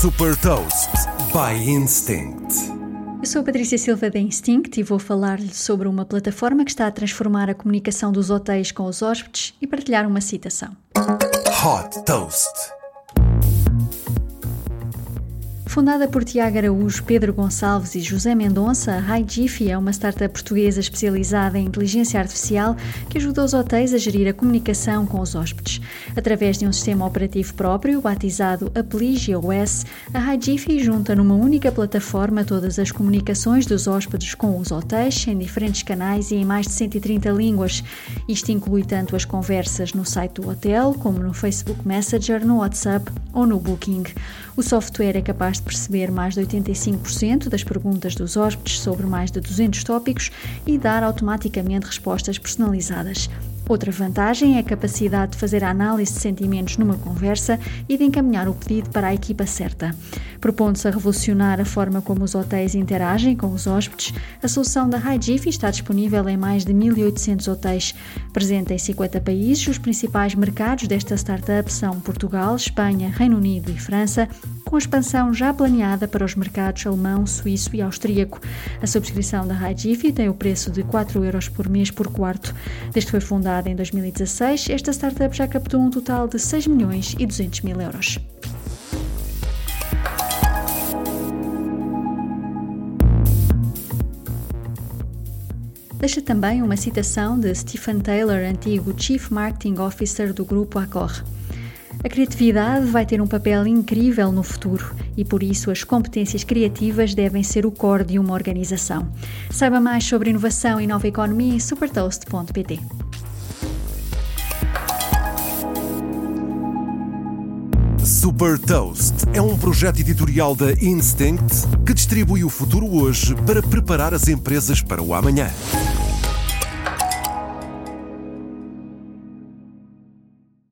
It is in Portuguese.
Super Toast by Instinct. Eu sou a Patrícia Silva da Instinct e vou falar-lhe sobre uma plataforma que está a transformar a comunicação dos hotéis com os hóspedes e partilhar uma citação. Hot Toast. Fundada por Tiago Araújo, Pedro Gonçalves e José Mendonça, a HiGifi é uma startup portuguesa especializada em inteligência artificial que ajuda os hotéis a gerir a comunicação com os hóspedes. Através de um sistema operativo próprio, batizado Appligia OS, a HiGifi junta numa única plataforma todas as comunicações dos hóspedes com os hotéis em diferentes canais e em mais de 130 línguas. Isto inclui tanto as conversas no site do hotel, como no Facebook Messenger, no WhatsApp ou no Booking. O software é capaz de perceber mais de 85% das perguntas dos hóspedes sobre mais de 200 tópicos e dar automaticamente respostas personalizadas. Outra vantagem é a capacidade de fazer a análise de sentimentos numa conversa e de encaminhar o pedido para a equipa certa. Propondo-se a revolucionar a forma como os hotéis interagem com os hóspedes, a solução da HiGifi está disponível em mais de 1.800 hotéis. Presente em 50 países, os principais mercados desta startup são Portugal, Espanha, Reino Unido e França, com expansão já planeada para os mercados alemão, suíço e austríaco. A subscrição da HiGifi tem o preço de 4 euros por mês por quarto. Desde que foi fundada em 2016, esta startup já captou um total de 6 milhões e 200 mil euros. Deixa também uma citação de Stephen Taylor, antigo Chief Marketing Officer do grupo Accor. A criatividade vai ter um papel incrível no futuro e por isso as competências criativas devem ser o core de uma organização. Saiba mais sobre inovação e nova economia em supertoast.pt. Super Toast é um projeto editorial da Instinct que distribui o futuro hoje para preparar as empresas para o amanhã.